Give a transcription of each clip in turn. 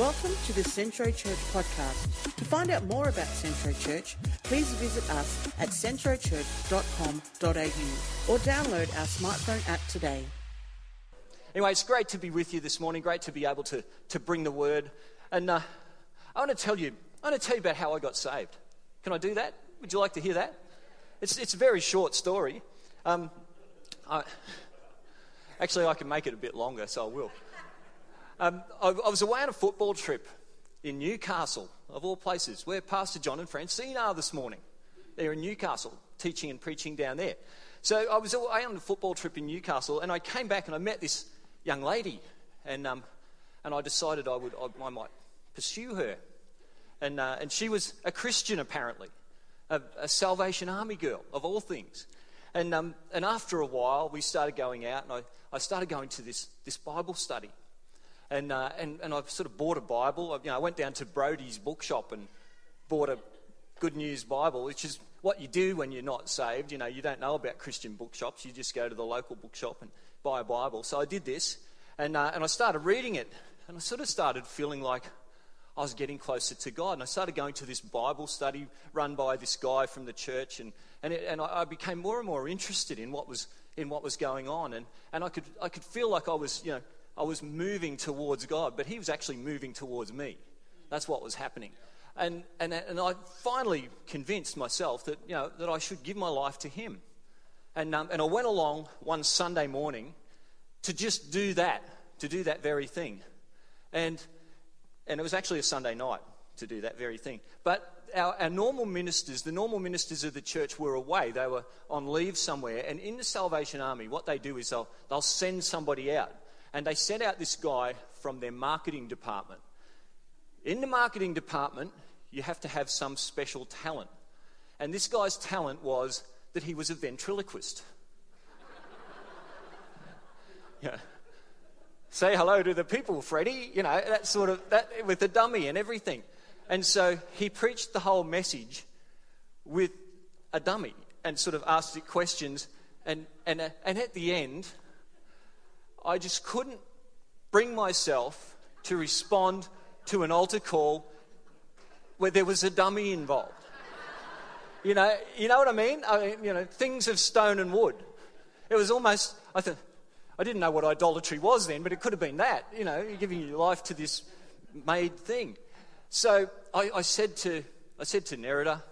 Welcome to the Centro Church podcast. To find out more about Centro Church, please visit us at centrochurch.com.au or download our smartphone app today. Anyway, it's great to be with you this morning. Great to be able to, to bring the word. And uh, I want to tell you, I want to tell you about how I got saved. Can I do that? Would you like to hear that? It's, it's a very short story. Um, I, actually, I can make it a bit longer, so I will. Um, I, I, was away on a football trip in Newcastle, of all places, where Pastor John and Francine are this morning. They're in Newcastle, teaching and preaching down there. So I was away on a football trip in Newcastle, and I came back and I met this young lady, and, um, and I decided I, would, I, I might pursue her. And, uh, and she was a Christian, apparently, a, a Salvation Army girl, of all things. And, um, and after a while, we started going out, and I, I started going to this, this Bible study and, uh, and, and I sort of bought a Bible. You know, I went down to Brody's bookshop and bought a Good News Bible, which is what you do when you're not saved. You know, you don't know about Christian bookshops. You just go to the local bookshop and buy a Bible. So I did this, and, uh, and I started reading it, and I sort of started feeling like I was getting closer to God. And I started going to this Bible study run by this guy from the church, and, and, it, and I became more and more interested in what was, in what was going on. And, and I, could, I could feel like I was, you know, I was moving towards God, but He was actually moving towards me. That's what was happening. And, and, and I finally convinced myself that, you know, that I should give my life to Him. And, um, and I went along one Sunday morning to just do that, to do that very thing. And, and it was actually a Sunday night to do that very thing. But our, our, normal ministers, the normal ministers of the church were away. They were on leave somewhere. And in the Salvation Army, what they do is they'll, they'll send somebody out and they sent out this guy from their marketing department. In the marketing department, you have to have some special talent. And this guy's talent was that he was a ventriloquist. yeah. Say hello to the people, Freddie. You know, that sort of, that with the dummy and everything. And so he preached the whole message with a dummy and sort of asked it questions. And, and, and at the end, I just couldn't bring myself to respond to an altar call where there was a dummy involved. You know, you know what I mean? I mean, you know, things of stone and wood. It was almost, I thought, I didn't know what idolatry was then, but it could have been that. You know, you're giving your life to this made thing. So I, I said to, I said to Nerida,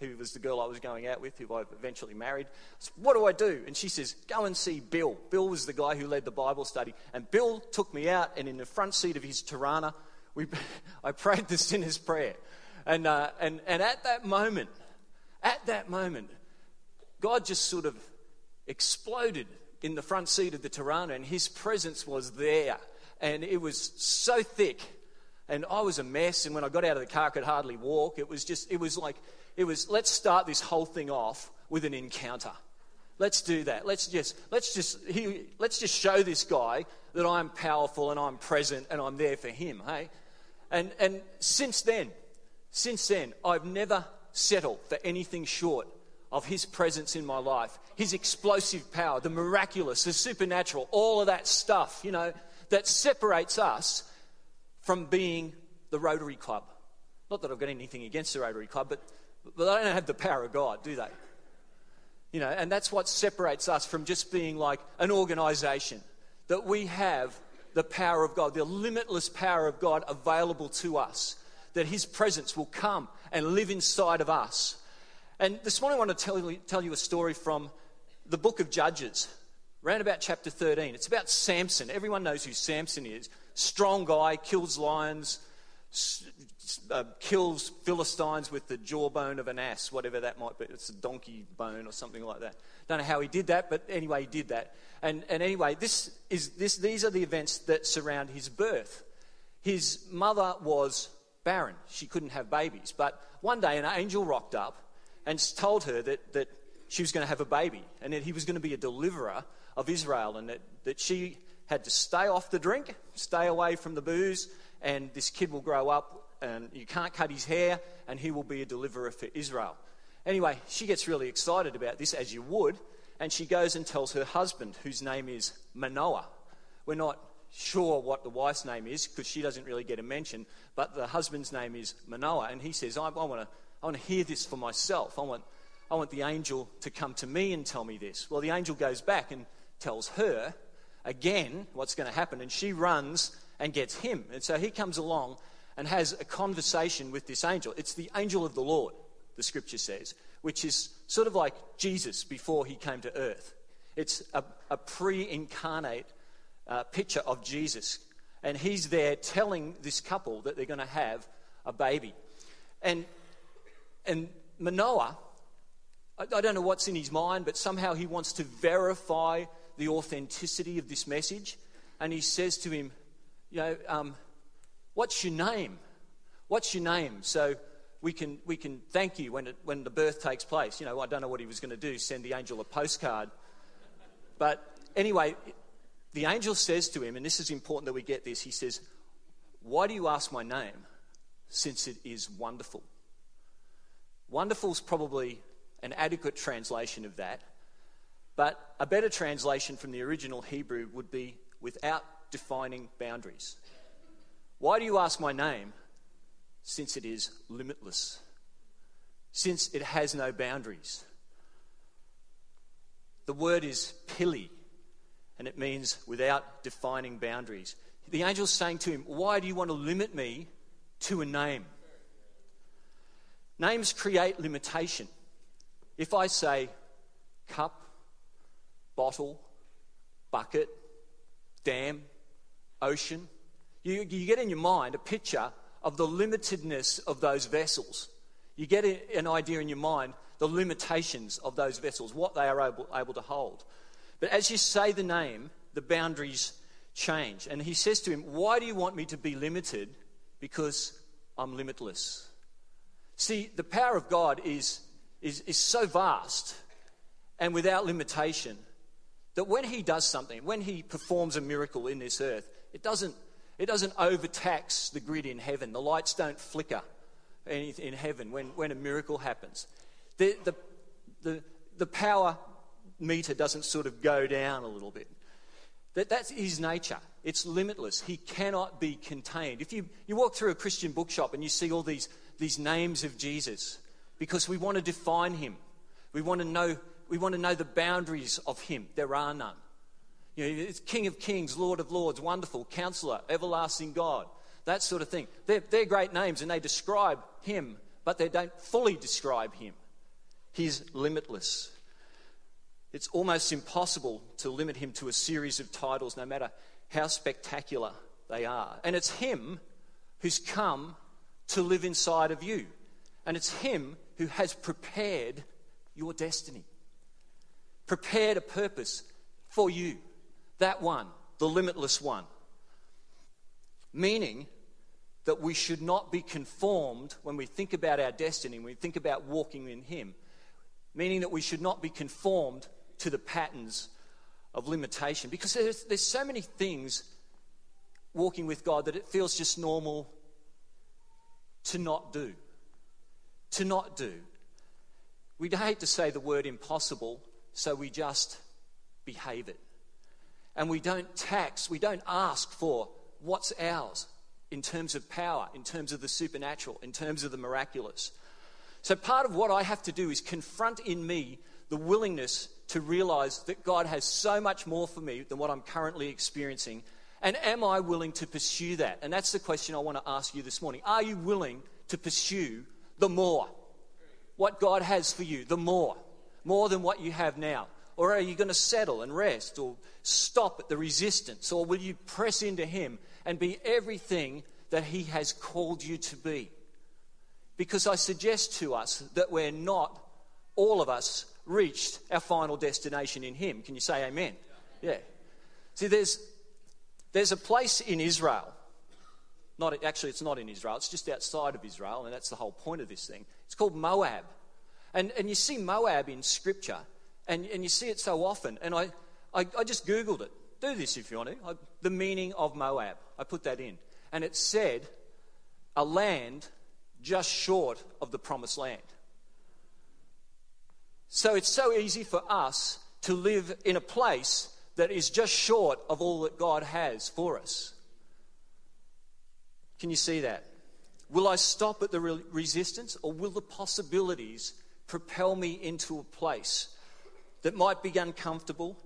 who was the girl I was going out with, who I eventually married. Said, what do I do? And she says, Go and see Bill. Bill was the guy who led the Bible study. And Bill took me out, and in the front seat of his Torana, we, I prayed the sinner's prayer. And, uh, and, and at that moment, at that moment, God just sort of exploded in the front seat of the Torana, and his presence was there. And it was so thick. And I was a mess. And when I got out of the car, I could hardly walk. It was just, it was like, it was let's start this whole thing off with an encounter. Let's do that. Let's just let's just he, let's just show this guy that I'm powerful and I'm present and I'm there for him. Hey, and and since then, since then, I've never settled for anything short of his presence in my life, his explosive power, the miraculous, the supernatural, all of that stuff. You know that separates us from being the Rotary Club. Not that I've got anything against the Rotary Club, but but they don't have the power of God, do they? You know, and that's what separates us from just being like an organization. That we have the power of God, the limitless power of God available to us. That His presence will come and live inside of us. And this morning I want to tell you, tell you a story from the book of Judges, around about chapter 13. It's about Samson. Everyone knows who Samson is. Strong guy, kills lions, uh, kills Philistines with the jawbone of an ass, whatever that might be. It's a donkey bone or something like that. Don't know how he did that, but anyway, he did that. And, and anyway, this is, this, these are the events that surround his birth. His mother was barren, she couldn't have babies. But one day, an angel rocked up and told her that, that she was going to have a baby and that he was going to be a deliverer of Israel and that, that she had to stay off the drink, stay away from the booze, and this kid will grow up and you can't cut his hair, and he will be a deliverer for Israel. Anyway, she gets really excited about this, as you would, and she goes and tells her husband, whose name is Manoah. We're not sure what the wife's name is because she doesn't really get a mention, but the husband's name is Manoah, and he says, I, I want to hear this for myself. I want, I want the angel to come to me and tell me this. Well, the angel goes back and tells her again what's going to happen, and she runs and gets him. And so he comes along and has a conversation with this angel. It's the angel of the Lord, the scripture says, which is sort of like Jesus before he came to earth. It's a, a pre incarnate uh, picture of Jesus. And he's there telling this couple that they're going to have a baby. And, and Manoah, I, I don't know what's in his mind, but somehow he wants to verify the authenticity of this message. And he says to him, You know, um, what's your name? What's your name? So we can, we can thank you when, it, when the birth takes place. You know, I don't know what he was going to do, send the angel a postcard. But anyway, the angel says to him, and this is important that we get this, he says, Why do you ask my name? Since it is wonderful. Wonderful is probably an adequate translation of that, but a better translation from the original Hebrew would be without defining boundaries. Why do you ask my name? Since it is limitless, since it has no boundaries. The word is pili, and it means without defining boundaries. The angel's saying to him, Why do you want to limit me to a name? Names create limitation. If I say cup, bottle, bucket, dam, ocean, you, you get in your mind a picture of the limitedness of those vessels. You get an idea in your mind the limitations of those vessels, what they are able, able to hold. But as you say the name, the boundaries change. And he says to him, Why do you want me to be limited? Because I'm limitless. See, the power of God is, is, is so vast and without limitation that when he does something, when he performs a miracle in this earth, it doesn't, it doesn't overtax the grid in heaven. The lights don't flicker in, heaven when, when a miracle happens. The, the, the, the power meter doesn't sort of go down a little bit. That, that's his nature. It's limitless. He cannot be contained. If you, you walk through a Christian bookshop and you see all these, these names of Jesus, because we want to define him, we want to know, we want to know the boundaries of him. There are none. You know, it's King of Kings, Lord of Lords, Wonderful, Counselor, Everlasting God, that sort of thing. They're, they're great names and they describe him, but they don't fully describe him. He's limitless. It's almost impossible to limit him to a series of titles, no matter how spectacular they are. And it's him who's come to live inside of you. And it's him who has prepared your destiny, prepared a purpose for you. That one, the limitless one. Meaning that we should not be conformed when we think about our destiny, when we think about walking in Him. Meaning that we should not be conformed to the patterns of limitation because there's, there's so many things walking with God that it feels just normal to not do. To not do. We'd hate to say the word impossible, so we just behave it. And we don't tax, we don't ask for what's ours in terms of power, in terms of the supernatural, in terms of the miraculous. So part of what I have to do is confront in me the willingness to realize that God has so much more for me than what I'm currently experiencing. And am I willing to pursue that? And that's the question I want to ask you this morning. Are you willing to pursue the more? What God has for you, the more. More than what you have now. Or are you going to settle and rest or stop at the resistance? Or will you press into Him and be everything that He has called you to be? Because I suggest to us that we're not, all of us, reached our final destination in Him. Can you say amen? Yeah. See, there's, there's a place in Israel. Not, actually, it's not in Israel, it's just outside of Israel, and that's the whole point of this thing. It's called Moab. And, and you see Moab in Scripture, and, and you see it so often. And I, I, I just Googled it. Do this if you want to. I, the meaning of Moab. I put that in. And it said, a land just short of the promised land. So it's so easy for us to live in a place that is just short of all that God has for us. Can you see that? Will I stop at the resistance or will the possibilities propel me into a place that might be uncomfortable,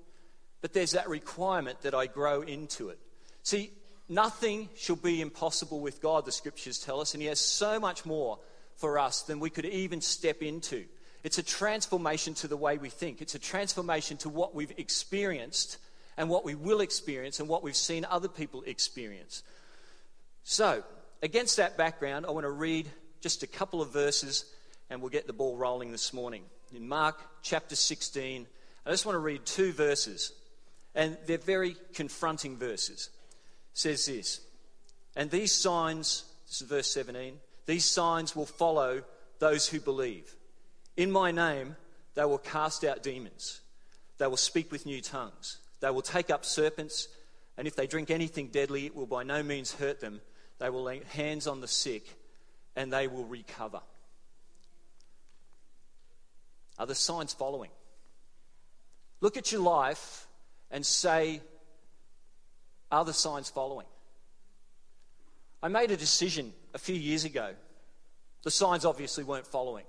but there's that requirement that I grow into it? See, nothing shall be impossible with God, the scriptures tell us, and He has so much more for us than we could even step into. It's a transformation to the way we think, it's a transformation to what we've experienced and what we will experience and what we've seen other people experience. So, against that background, I want to read just a couple of verses and we'll get the ball rolling this morning. In Mark chapter 16, I just want to read two verses, and they're very confronting verses. It says this, and these signs, this is verse 17, these signs will follow those who believe. In my name, they will cast out demons, they will speak with new tongues, they will take up serpents, and if they drink anything deadly, it will by no means hurt them they will lay hands on the sick and they will recover. Are the signs following? Look at your life and say, Are the signs following? I made a decision a few years ago. The signs obviously weren't following.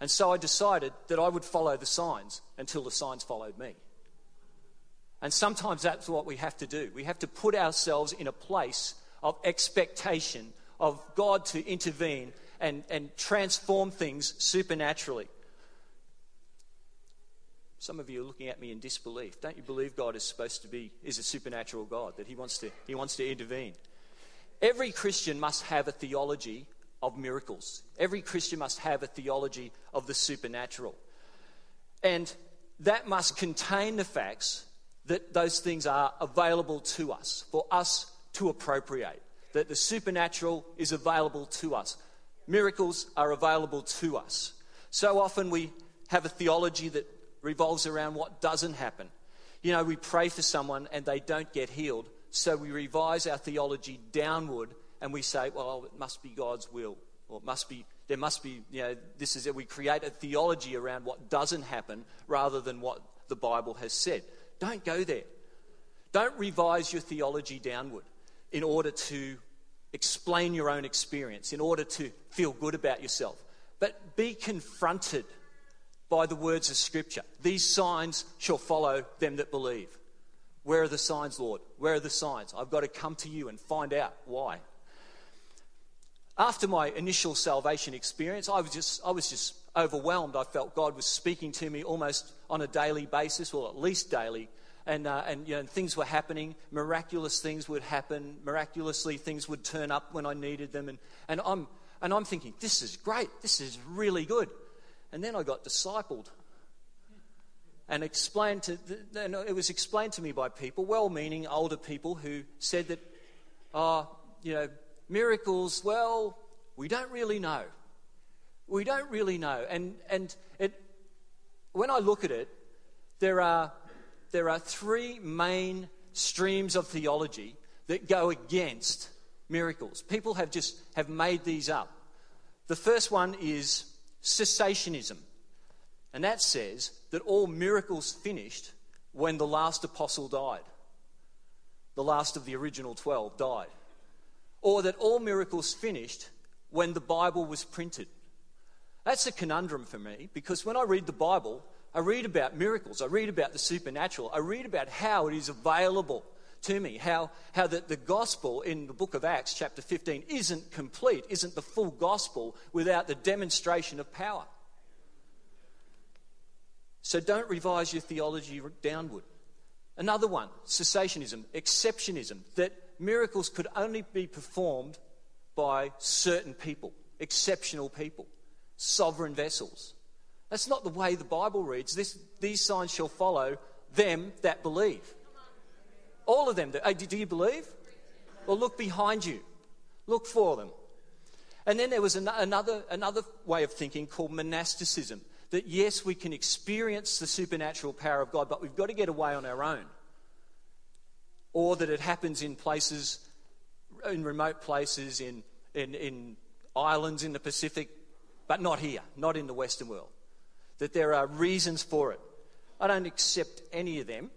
And so I decided that I would follow the signs until the signs followed me. And sometimes that's what we have to do. We have to put ourselves in a place of expectation of God to intervene and, and transform things supernaturally. Some of you are looking at me in disbelief. Don't you believe God is supposed to be is a supernatural God that he wants to he wants to intervene? Every Christian must have a theology of miracles. Every Christian must have a theology of the supernatural. And that must contain the facts that those things are available to us for us to appropriate, that the supernatural is available to us. Miracles are available to us. So often we have a theology that revolves around what doesn't happen. You know, we pray for someone and they don't get healed, so we revise our theology downward and we say, well, it must be God's will, or it must be, there must be, you know, this is it. We create a theology around what doesn't happen rather than what the Bible has said. Don't go there. Don't revise your theology downward in order to explain your own experience, in order to feel good about yourself. But be confronted by the words of Scripture. These signs shall follow them that believe. Where are the signs, Lord? Where are the signs? I've got to come to you and find out why. After my initial salvation experience, I was just, I was just overwhelmed. I felt God was speaking to me almost on a daily basis, or at least daily, and, uh, and you know, things were happening. Miraculous things would happen. Miraculously, things would turn up when I needed them. And, and, I'm, and I'm thinking, this is great. This is really good. And then I got discipled. And explained to, and it was explained to me by people, well-meaning older people, who said that, oh, you know, miracles. Well, we don't really know. We don't really know. And and it, when I look at it, there are there are three main streams of theology that go against miracles. People have just have made these up. The first one is cessationism. And that says that all miracles finished when the last apostle died. The last of the original 12 died. Or that all miracles finished when the Bible was printed. That's a conundrum for me because when I read the Bible, I read about miracles. I read about the supernatural. I read about how it is available to me, how, how the, the gospel in the book of Acts, chapter 15, isn't complete, isn't the full gospel without the demonstration of power. So don't revise your theology downward. Another one, cessationism, exceptionism, that miracles could only be performed by certain people, exceptional people, sovereign vessels. That's not the way the Bible reads. This, these signs shall follow them that believe. All of them. Do you believe? Well, look behind you. Look for them. And then there was another, another way of thinking called monasticism that yes, we can experience the supernatural power of God, but we've got to get away on our own. Or that it happens in places, in remote places, in, in, in islands in the Pacific, but not here, not in the Western world that there are reasons for it. I don't accept any of them.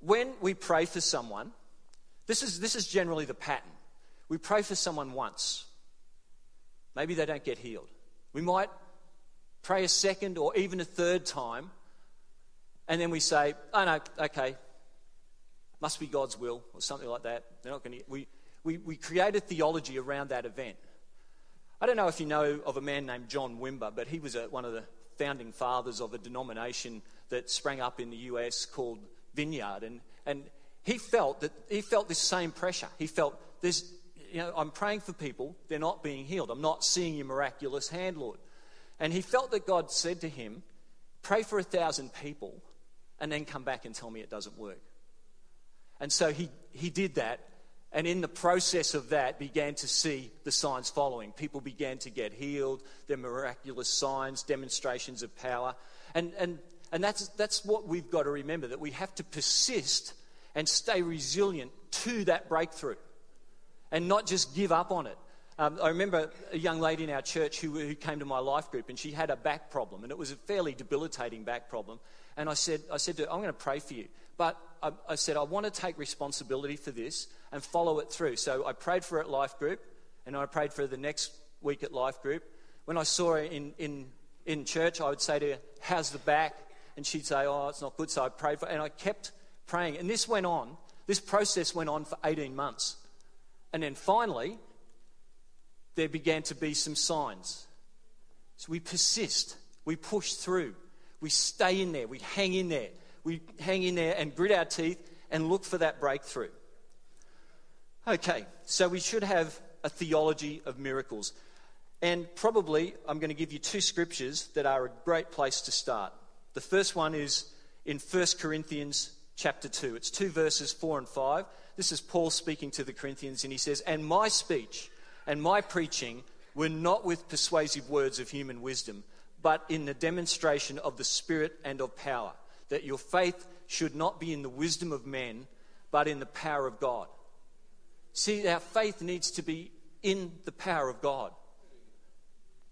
When we pray for someone, this is, this is generally the pattern. We pray for someone once. Maybe they don't get healed. We might pray a second or even a third time, and then we say, oh no, okay, must be God's will, or something like that. They're not going to. We, we, we create a theology around that event. I don't know if you know of a man named John Wimber, but he was a, one of the founding fathers of a denomination that sprang up in the US called Vineyard. And, and he felt that he felt this same pressure. He felt there's, you know, I'm praying for people, they're not being healed. I'm not seeing your miraculous hand, Lord. And he felt that God said to him, Pray for a thousand people and then come back and tell me it doesn't work. And so he, he did that. And in the process of that, began to see the signs following. People began to get healed, their miraculous signs, demonstrations of power. And, and, and that's, that's what we've got to remember that we have to persist and stay resilient to that breakthrough and not just give up on it. Um, I remember a young lady in our church who, who came to my life group and she had a back problem and it was a fairly debilitating back problem. And I said, I said to her, I'm going to pray for you. But I, I said, I want to take responsibility for this and follow it through. So I prayed for her at life group and I prayed for her the next week at life group. When I saw her in, in, in church, I would say to her, How's the back? And she'd say, Oh, it's not good. So I prayed for. And I kept praying. And this went on, this process went on for 18 months. And then finally, there began to be some signs. So we persist, we push through, we stay in there, we hang in there, we hang in there and grit our teeth and look for that breakthrough. Okay, so we should have a theology of miracles. And probably I'm going to give you two scriptures that are a great place to start. The first one is in 1 Corinthians chapter 2. It's two verses 4 and 5. This is Paul speaking to the Corinthians, and he says, And my speech and my preaching were not with persuasive words of human wisdom, but in the demonstration of the Spirit and of power, that your faith should not be in the wisdom of men, but in the power of God. See, our faith needs to be in the power of God,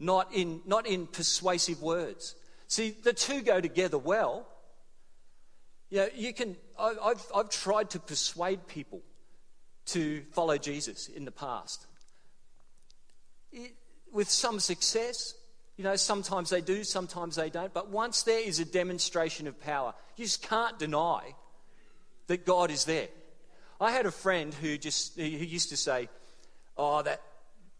not in, not in persuasive words. See, the two go together well. You know, you can, I, I've, I've tried to persuade people to follow Jesus in the past with some success. You know, sometimes they do, sometimes they don't. But once there is a demonstration of power, you just can't deny that God is there. I had a friend who just who used to say, "Oh, that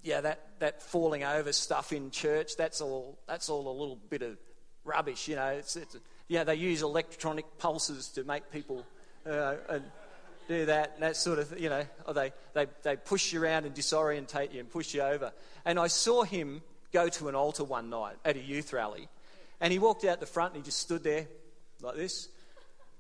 yeah, that that falling over stuff in church, that's all that's all a little bit of rubbish, you know. It's, it's yeah, they use electronic pulses to make people uh, and do that and that sort of, you know, or they, they, they push you around and disorientate you and push you over. And I saw him go to an altar one night at a youth rally. And he walked out the front and he just stood there like this.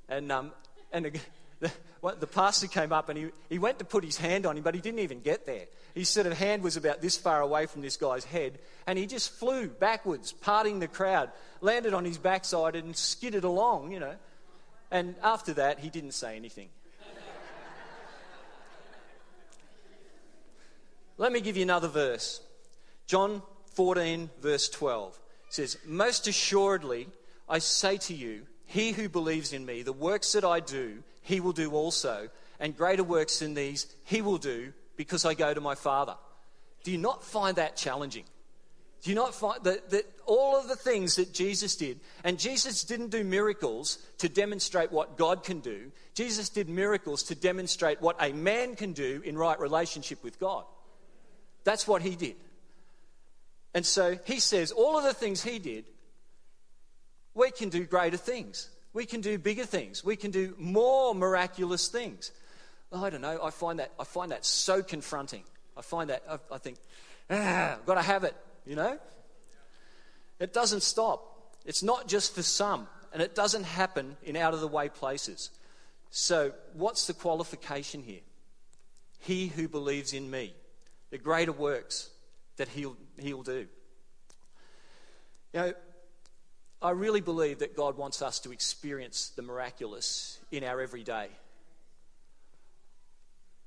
And, um, and the, the pastor came up and he, he went to put his hand on him, but he didn't even get there. His sort of hand was about this far away from this guy's head. And he just flew backwards, parting the crowd, landed on his backside and skidded along, you know. And after that, he didn't say anything. Let me give you another verse. John 14, verse 12 says, Most assuredly, I say to you, he who believes in me, the works that I do, he will do also, and greater works than these he will do because I go to my Father. Do you not find that challenging? Do you not find that, that all of the things that Jesus did, and Jesus didn't do miracles to demonstrate what God can do, Jesus did miracles to demonstrate what a man can do in right relationship with God. That's what he did. And so he says, all of the things he did, we can do greater things. We can do bigger things. We can do more miraculous things. I don't know. I find that, I find that so confronting. I find that, I, I think, ah, I've got to have it, you know? It doesn't stop. It's not just for some, and it doesn't happen in out of the way places. So, what's the qualification here? He who believes in me the greater works that he'll, he'll do. You know, I really believe that God wants us to experience the miraculous in our everyday.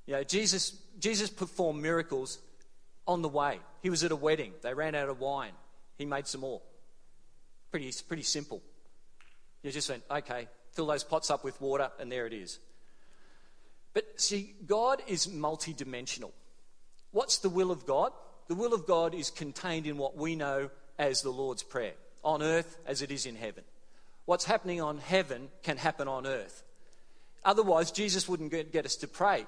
You know, Jesus, Jesus performed miracles on the way. He was at a wedding. They ran out of wine. He made some more. Pretty, pretty simple. You just went, okay, fill those pots up with water, and there it is. But see, God is multidimensional. What's the will of God? The will of God is contained in what we know as the Lord's Prayer on earth as it is in heaven. What's happening on heaven can happen on earth. Otherwise, Jesus wouldn't get us to pray.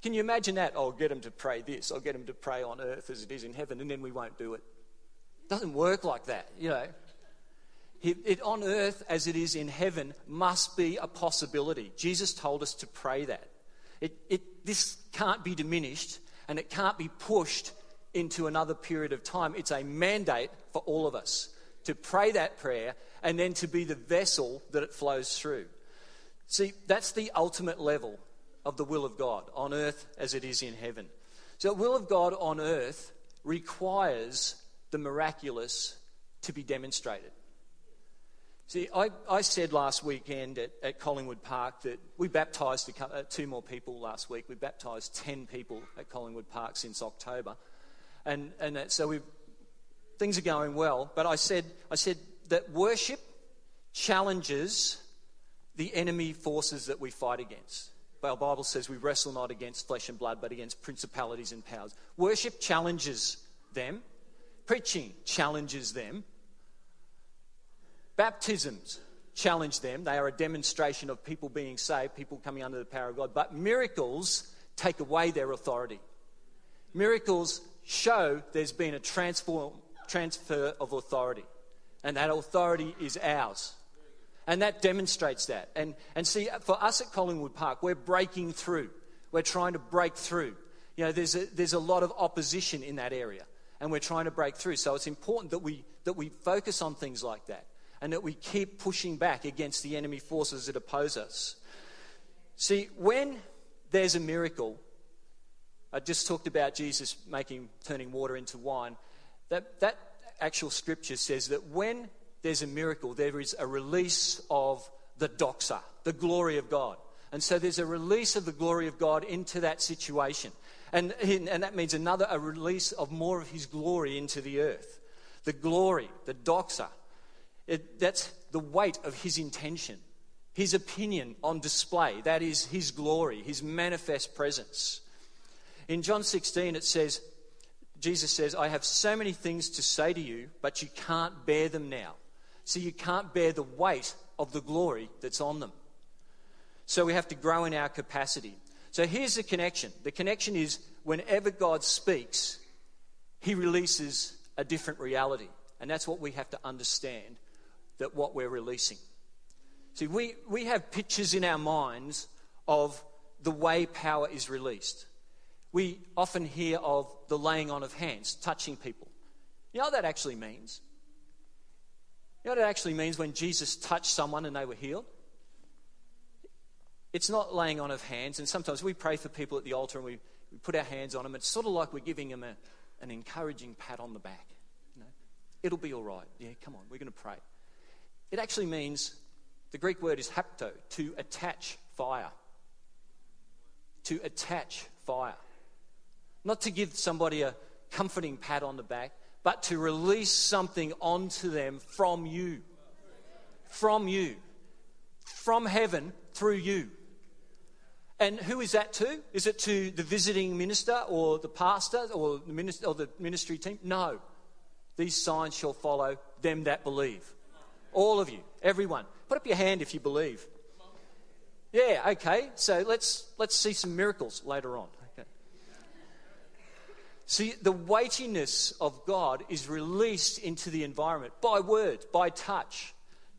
Can you imagine that? I'll get him to pray this, I'll get him to pray on earth as it is in heaven, and then we won't do it. It doesn't work like that, you know. It, it, on earth as it is in heaven must be a possibility. Jesus told us to pray that. It, it, this can't be diminished and it can't be pushed into another period of time. It's a mandate for all of us to pray that prayer and then to be the vessel that it flows through. See, that's the ultimate level of the will of God on earth as it is in heaven. So, the will of God on earth requires the miraculous to be demonstrated. See, I, I said last weekend at, at Collingwood Park that we baptised uh, two more people last week. We baptised 10 people at Collingwood Park since October. And, and so we things are going well. But I said, I said that worship challenges the enemy forces that we fight against. Our Bible says we wrestle not against flesh and blood, but against principalities and powers. Worship challenges them. Preaching challenges them. Baptisms challenge them. They are a demonstration of people being saved, people coming under the power of God. But miracles take away their authority. Miracles show there's been a transform, transfer of authority, and that authority is ours. And that demonstrates that. And, and see, for us at Collingwood Park, we're breaking through. We're trying to break through. You know, there's a, there's a lot of opposition in that area, and we're trying to break through. So it's important that we, that we focus on things like that and that we keep pushing back against the enemy forces that oppose us. See, when there's a miracle, I just talked about Jesus making turning water into wine. That, that actual scripture says that when there's a miracle, there is a release of the doxa, the glory of God. And so there's a release of the glory of God into that situation. And, and that means another, a release of more of his glory into the earth. The glory, the doxa, it, that's the weight of his intention, his opinion on display. That is his glory, his manifest presence. In John 16, it says, Jesus says, I have so many things to say to you, but you can't bear them now. So you can't bear the weight of the glory that's on them. So we have to grow in our capacity. So here's the connection the connection is whenever God speaks, he releases a different reality. And that's what we have to understand that what we're releasing. See, we, we have pictures in our minds of the way power is released. We often hear of the laying on of hands, touching people. You know what that actually means? You know what it actually means when Jesus touched someone and they were healed? It's not laying on of hands, and sometimes we pray for people at the altar and we, we put our hands on them. It's sort of like we're giving them a, an encouraging pat on the back. You know, It'll be all right. Yeah, come on, we're going to pray. It actually means the Greek word is hapto, to attach fire. To attach fire. Not to give somebody a comforting pat on the back, but to release something onto them from you. From you. From heaven through you. And who is that to? Is it to the visiting minister or the pastor or the, minister, or the ministry team? No. These signs shall follow them that believe. All of you, everyone. Put up your hand if you believe. Yeah, okay. So let's let's see some miracles later on. See, the weightiness of God is released into the environment by word, by touch.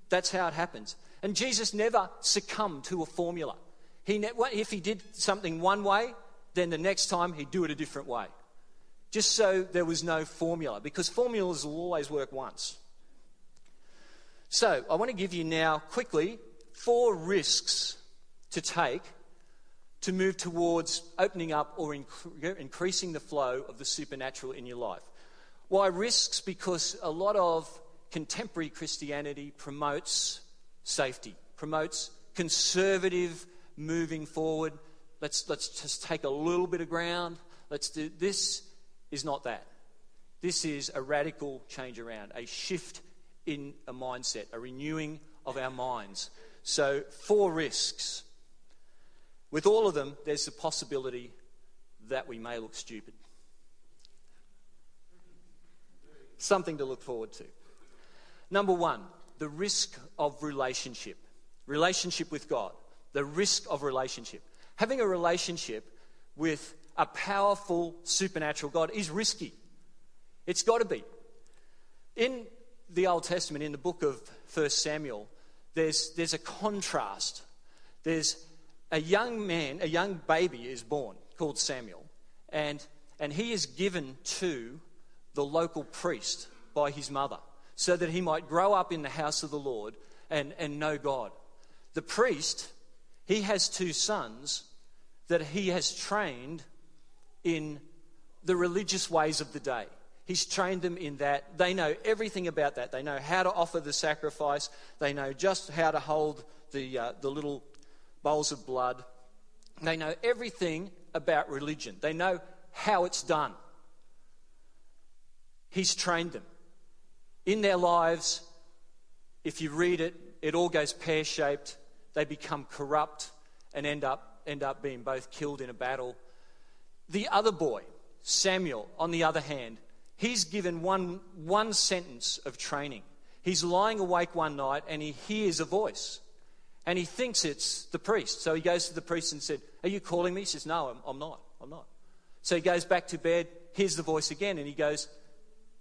That's how it happens. And Jesus never succumbed to a formula. He ne- if he did something one way, then the next time he'd do it a different way. Just so there was no formula, because formulas will always work once. So, I want to give you now quickly four risks to take to move towards opening up or inc- increasing the flow of the supernatural in your life. Why risks? Because a lot of contemporary Christianity promotes safety, promotes conservative moving forward. Let's, let's just take a little bit of ground. Let's do this is not that. This is a radical change around, a shift in a mindset, a renewing of our minds. So, four risks. With all of them, there's the possibility that we may look stupid. Something to look forward to. Number one, the risk of relationship. Relationship with God. The risk of relationship. Having a relationship with a powerful supernatural God is risky. It's got to be. In the Old Testament, in the book of 1 Samuel, there's, there's a contrast. There's a young man, a young baby is born called Samuel, and, and he is given to the local priest by his mother so that he might grow up in the house of the Lord and, and know God. The priest, he has two sons that he has trained in the religious ways of the day. He's trained them in that. They know everything about that. They know how to offer the sacrifice. They know just how to hold the, uh, the little bowls of blood. They know everything about religion. They know how it's done. He's trained them. In their lives, if you read it, it all goes pear shaped. They become corrupt and end up, end up being both killed in a battle. The other boy, Samuel, on the other hand, he's given one, one sentence of training. He's lying awake one night and he hears a voice and he thinks it's the priest. So he goes to the priest and said, Are you calling me? He says, No, I'm, I'm not. I'm not. So he goes back to bed, hears the voice again, and he goes,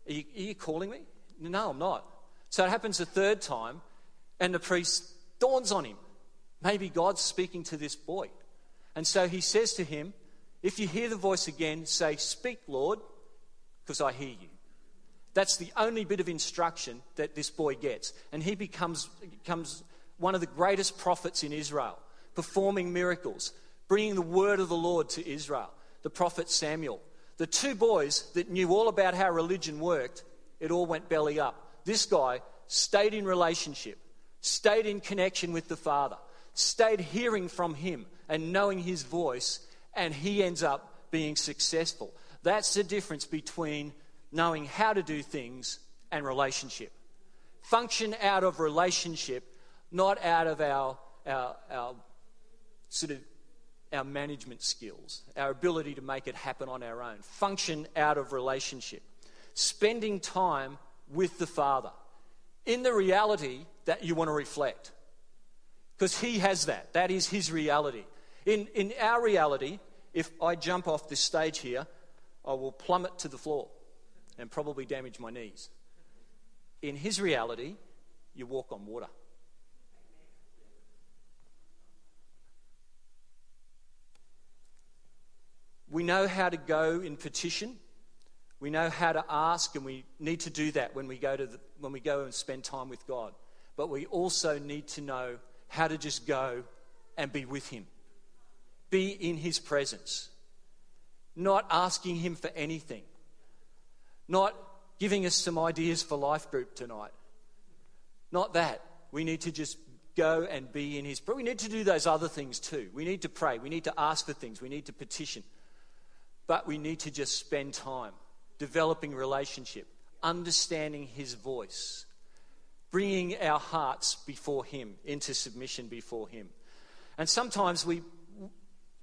are you, are you calling me? No, I'm not. So it happens a third time, and the priest dawns on him. Maybe God's speaking to this boy. And so he says to him, If you hear the voice again, say, Speak, Lord, because I hear you. That's the only bit of instruction that this boy gets. And he becomes, becomes one of the greatest prophets in Israel, performing miracles, bringing the word of the Lord to Israel, the prophet Samuel. The two boys that knew all about how religion worked, it all went belly up. This guy stayed in relationship, stayed in connection with the Father, stayed hearing from him and knowing his voice, and he ends up being successful. That's the difference between knowing how to do things and relationship. Function out of relationship not out of our, our, our sort of our management skills, our ability to make it happen on our own, function out of relationship, spending time with the Father in the reality that you want to reflect. Because He has that. That is His reality. In, in our reality, if I jump off this stage here, I will plummet to the floor and probably damage my knees. In His reality, you walk on water. We know how to go in petition. We know how to ask, and we need to do that when we go, to the, when we go and spend time with God. But we also need to know how to just go and be with Him, be in His presence, not asking Him for anything, not giving us some ideas for life group tonight. Not that. We need to just go and be in His. But we need to do those other things too. We need to pray. We need to ask for things. We need to petition. But we need to just spend time developing relationship, understanding His voice, bringing our hearts before Him, into submission before Him. And sometimes we,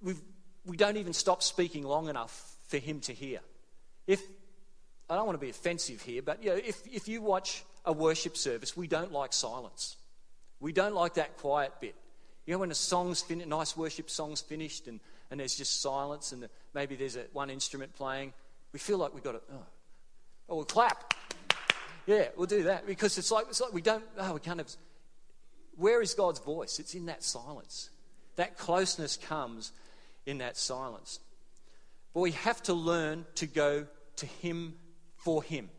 we, we don't even stop speaking long enough for Him to hear. If, I don't want to be offensive here, but you know, if, if you watch a worship service, we don't like silence. We don't like that quiet bit. You know, when a song's finished, nice worship song's finished, and and there's just silence and maybe there's a, one instrument playing, we feel like we've got to, oh, oh we'll clap. Yeah, we'll do that because it's like, it's like we don't, oh, we kind of, where is God's voice? It's in that silence. That closeness comes in that silence. But we have to learn to go to Him for Him.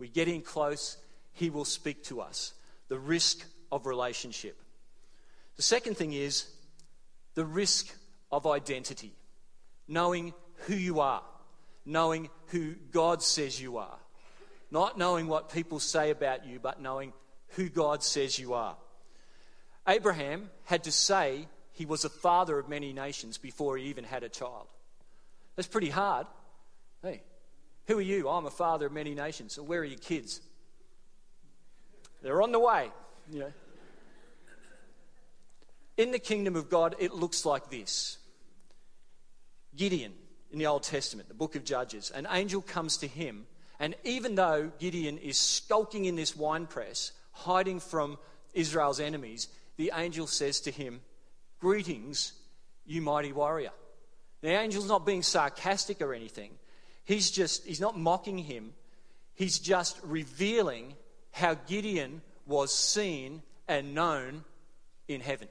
We get in close, He will speak to us. The risk of relationship. The second thing is the risk of identity, knowing who you are, knowing who God says you are, not knowing what people say about you, but knowing who God says you are. Abraham had to say he was a father of many nations before he even had a child. That's pretty hard. Hey, who are you? I'm a father of many nations. So where are your kids? They're on the way. You know. in the kingdom of God, it looks like this Gideon in the Old Testament, the book of Judges, an angel comes to him, and even though Gideon is skulking in this winepress, hiding from Israel's enemies, the angel says to him, Greetings, you mighty warrior. The angel's not being sarcastic or anything. He's just, he's not mocking him. He's just revealing how Gideon was seen and known in heaven.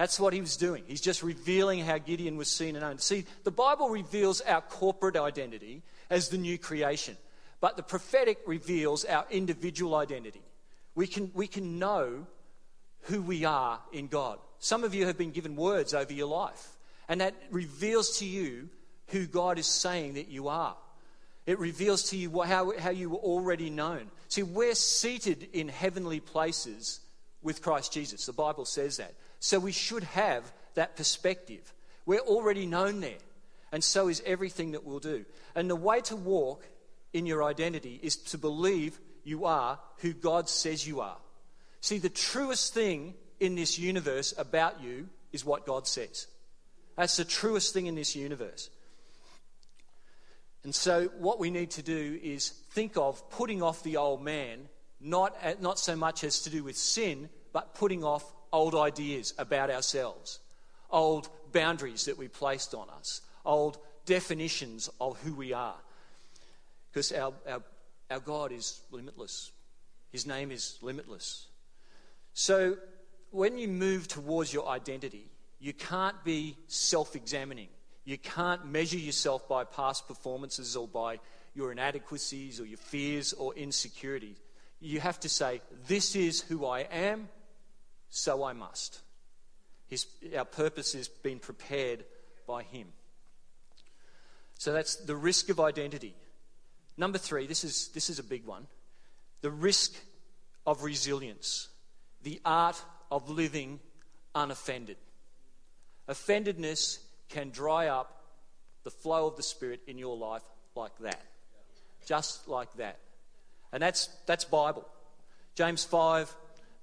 That's what he was doing. He's just revealing how Gideon was seen and known. See, the Bible reveals our corporate identity as the new creation, but the prophetic reveals our individual identity. We can, we can know who we are in God. Some of you have been given words over your life, and that reveals to you who God is saying that you are. It reveals to you how, how you were already known. See, we're seated in heavenly places with Christ Jesus. The Bible says that. So we should have that perspective. We're already known there, and so is everything that we'll do. And the way to walk in your identity is to believe you are who God says you are. See, the truest thing in this universe about you is what God says. That's the truest thing in this universe. And so, what we need to do is think of putting off the old man, not, not so much as to do with sin, but putting off old ideas about ourselves, old boundaries that we placed on us, old definitions of who we are. Because our, our, our God is limitless, His name is limitless. So when you move towards your identity, you can't be self examining. You can't measure yourself by past performances or by your inadequacies or your fears or insecurities. You have to say, This is who I am, so I must. His, our purpose has been prepared by Him. So that's the risk of identity. Number three, this is, this is a big one the risk of resilience, the art of living unoffended. Offendedness can dry up the flow of the Spirit in your life like that. Just like that. And that's, that's Bible. James 5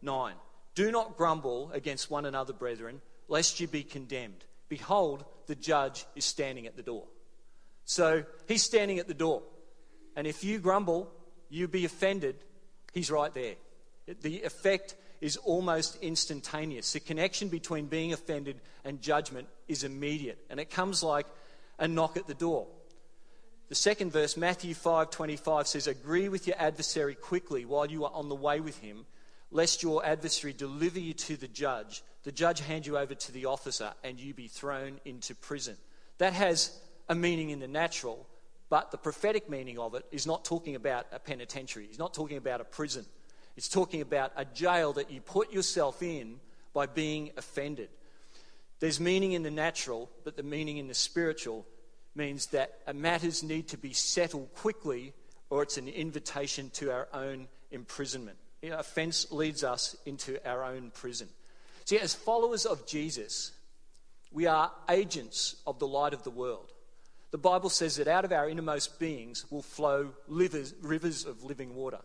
9. Do not grumble against one another, brethren, lest you be condemned. Behold, the judge is standing at the door. So he's standing at the door. And if you grumble, you be offended, he's right there. The effect is almost instantaneous. The connection between being offended and judgment is immediate, and it comes like a knock at the door. The second verse, Matthew 5:25 says, "Agree with your adversary quickly while you are on the way with him, lest your adversary deliver you to the judge, the judge hand you over to the officer, and you be thrown into prison. That has a meaning in the natural, but the prophetic meaning of it is not talking about a penitentiary. He's not talking about a prison. It's talking about a jail that you put yourself in by being offended. There's meaning in the natural, but the meaning in the spiritual means that matters need to be settled quickly, or it's an invitation to our own imprisonment offense leads us into our own prison. See, as followers of Jesus, we are agents of the light of the world. The Bible says that out of our innermost beings will flow rivers, rivers of living water.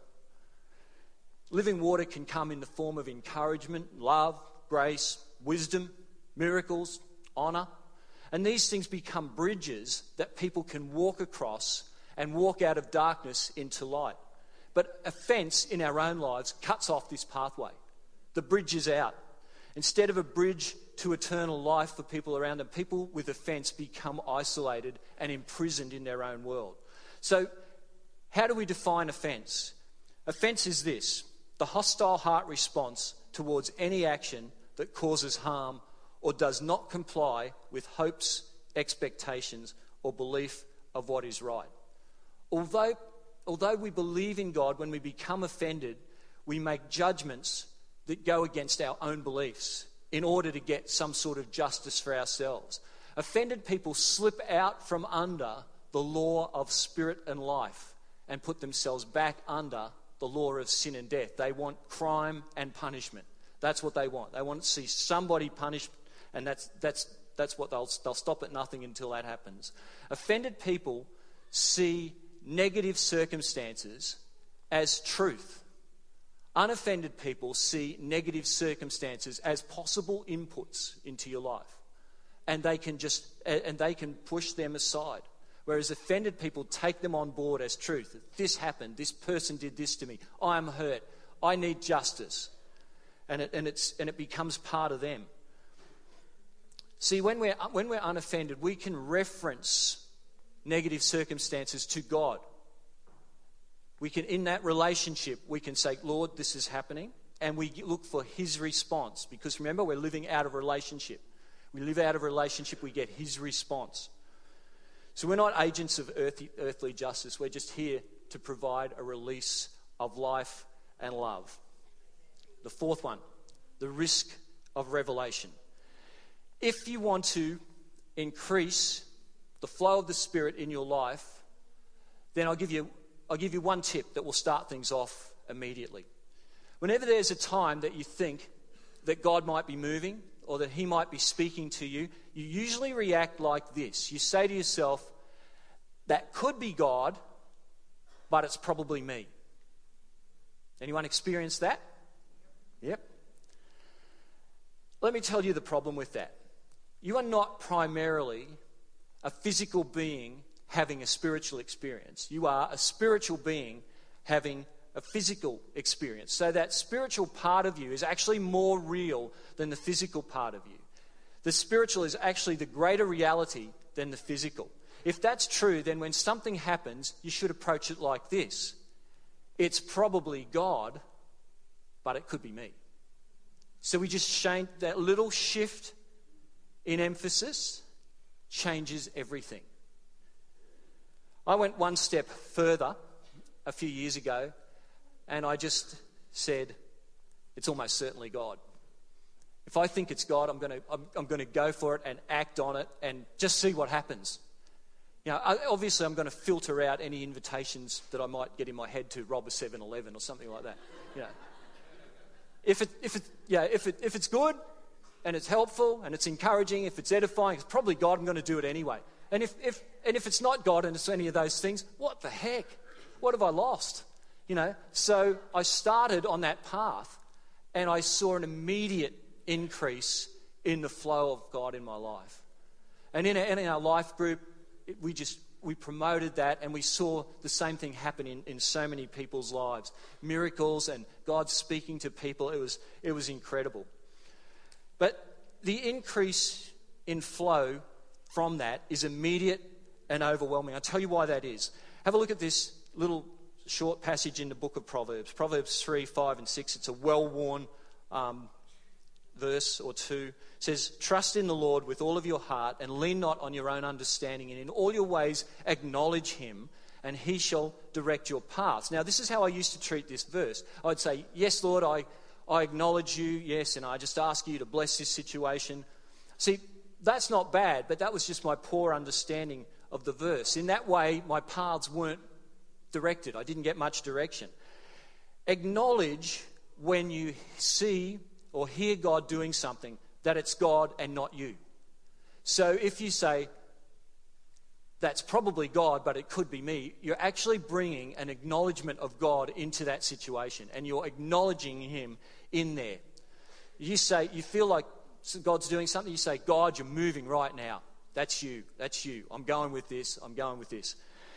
Living water can come in the form of encouragement, love, grace, wisdom, miracles, honour. And these things become bridges that people can walk across and walk out of darkness into light. But offence in our own lives cuts off this pathway. The bridge is out. Instead of a bridge to eternal life for people around them, people with offence become isolated and imprisoned in their own world. So, how do we define offence? Offence is this the hostile heart response towards any action that causes harm or does not comply with hopes, expectations, or belief of what is right. Although although we believe in God, when we become offended, we make judgments that go against our own beliefs in order to get some sort of justice for ourselves. Offended people slip out from under the law of spirit and life and put themselves back under the law of sin and death. They want crime and punishment. That's what they want. They want to see somebody punished, and that's, that's, that's what they'll, they'll stop at nothing until that happens. Offended people see negative circumstances as truth. Unoffended people see negative circumstances as possible inputs into your life. And they can just and they can push them aside. Whereas offended people take them on board as truth. This happened, this person did this to me, I'm hurt, I need justice. And it, and it's, and it becomes part of them. See, when we're, when we're unoffended, we can reference negative circumstances to God we can, in that relationship, we can say, Lord, this is happening. And we look for his response. Because remember, we're living out of relationship. We live out of relationship, we get his response. So we're not agents of earthly, earthly justice. We're just here to provide a release of life and love. The fourth one, the risk of revelation. If you want to increase the flow of the Spirit in your life, then I'll give you I'll give you one tip that will start things off immediately. Whenever there's a time that you think that God might be moving or that He might be speaking to you, you usually react like this. You say to yourself, That could be God, but it's probably me. Anyone experience that? Yep. Let me tell you the problem with that. You are not primarily a physical being having a spiritual experience. You are a spiritual being having a physical experience. So that spiritual part of you is actually more real than the physical part of you. The spiritual is actually the greater reality than the physical. If that's true, then when something happens, you should approach it like this it's probably God, but it could be me. So we just change that little shift in emphasis changes everything. I went one step further a few years ago and I just said, it's almost certainly God. If I think it's God, I'm going to, I'm, I'm going to go for it and act on it and just see what happens. You know, obviously, I'm going to filter out any invitations that I might get in my head to rob a 7 Eleven or something like that. You know. If, it, if, it, yeah, if, it, if it's good and it's helpful and it's encouraging, if it's edifying, it's probably God, I'm going to do it anyway. And if, if, and if it's not God and it's any of those things, what the heck? What have I lost? You know, so I started on that path and I saw an immediate increase in the flow of God in my life. And in, in our life group, we just we promoted that and we saw the same thing happen in, in so many people's lives miracles and god speaking to people it was it was incredible but the increase in flow from that is immediate and overwhelming. I'll tell you why that is. Have a look at this little short passage in the book of Proverbs Proverbs 3, 5, and 6. It's a well worn um, verse or two. It says, Trust in the Lord with all of your heart and lean not on your own understanding, and in all your ways acknowledge him. And he shall direct your paths. Now, this is how I used to treat this verse. I'd say, Yes, Lord, I, I acknowledge you, yes, and I just ask you to bless this situation. See, that's not bad, but that was just my poor understanding of the verse. In that way, my paths weren't directed, I didn't get much direction. Acknowledge when you see or hear God doing something that it's God and not you. So if you say, that's probably God, but it could be me, you're actually bringing an acknowledgement of God into that situation and you're acknowledging Him in there. You say, you feel like God's doing something, you say, God, you're moving right now. That's you. That's you. I'm going with this. I'm going with this.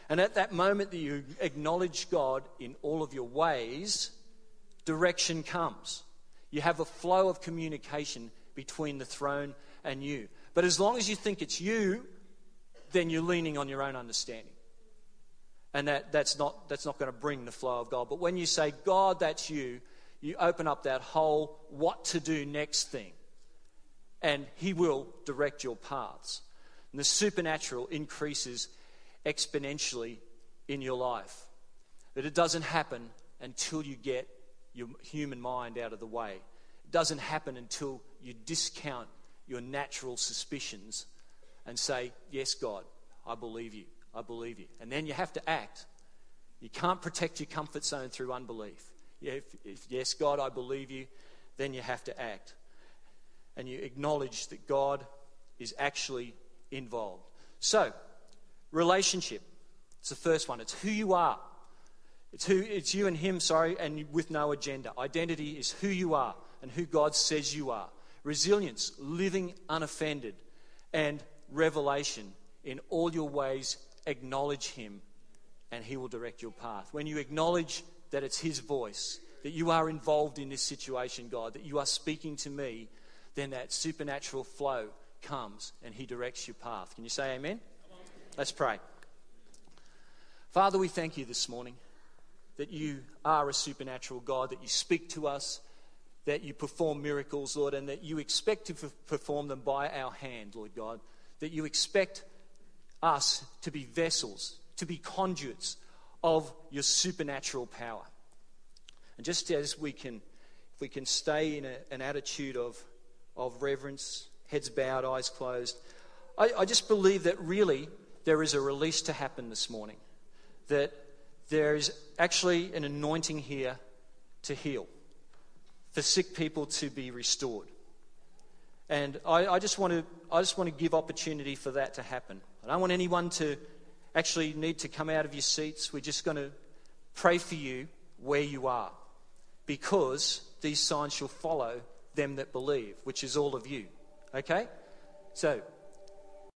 And at that moment that you acknowledge God in all of your ways, direction comes. You have a flow of communication between the throne and you. But as long as you think it's you, then you're leaning on your own understanding. And that, that's not, that's not going to bring the flow of God. But when you say, God, that's you, you open up that whole what to do next thing and He will direct your paths. And the supernatural increases exponentially in your life. But it doesn't happen until you get your human mind out of the way. It doesn't happen until you discount your natural suspicions and say, Yes, God, I believe you. I believe you. And then you have to act. You can't protect your comfort zone through unbelief. If, if yes, God, I believe you, then you have to act and you acknowledge that God is actually involved. So, relationship. It's the first one. It's who you are. It's, who, it's you and him, sorry, and with no agenda. Identity is who you are and who God says you are. Resilience, living unoffended. And revelation, in all your ways, acknowledge him and he will direct your path. When you acknowledge that it's his voice, that you are involved in this situation, God, that you are speaking to me, then that supernatural flow comes and he directs your path. Can you say amen? Let's pray. Father, we thank you this morning that you are a supernatural God, that you speak to us, that you perform miracles, Lord, and that you expect to perform them by our hand, Lord God. That you expect us to be vessels, to be conduits of your supernatural power. And just as we can, if we can stay in a, an attitude of, of reverence, heads bowed, eyes closed, I, I just believe that really there is a release to happen this morning. That there is actually an anointing here to heal, for sick people to be restored. And I, I, just want to, I just want to give opportunity for that to happen. I don't want anyone to actually need to come out of your seats. We're just going to pray for you where you are because these signs shall follow them that believe, which is all of you. Okay? So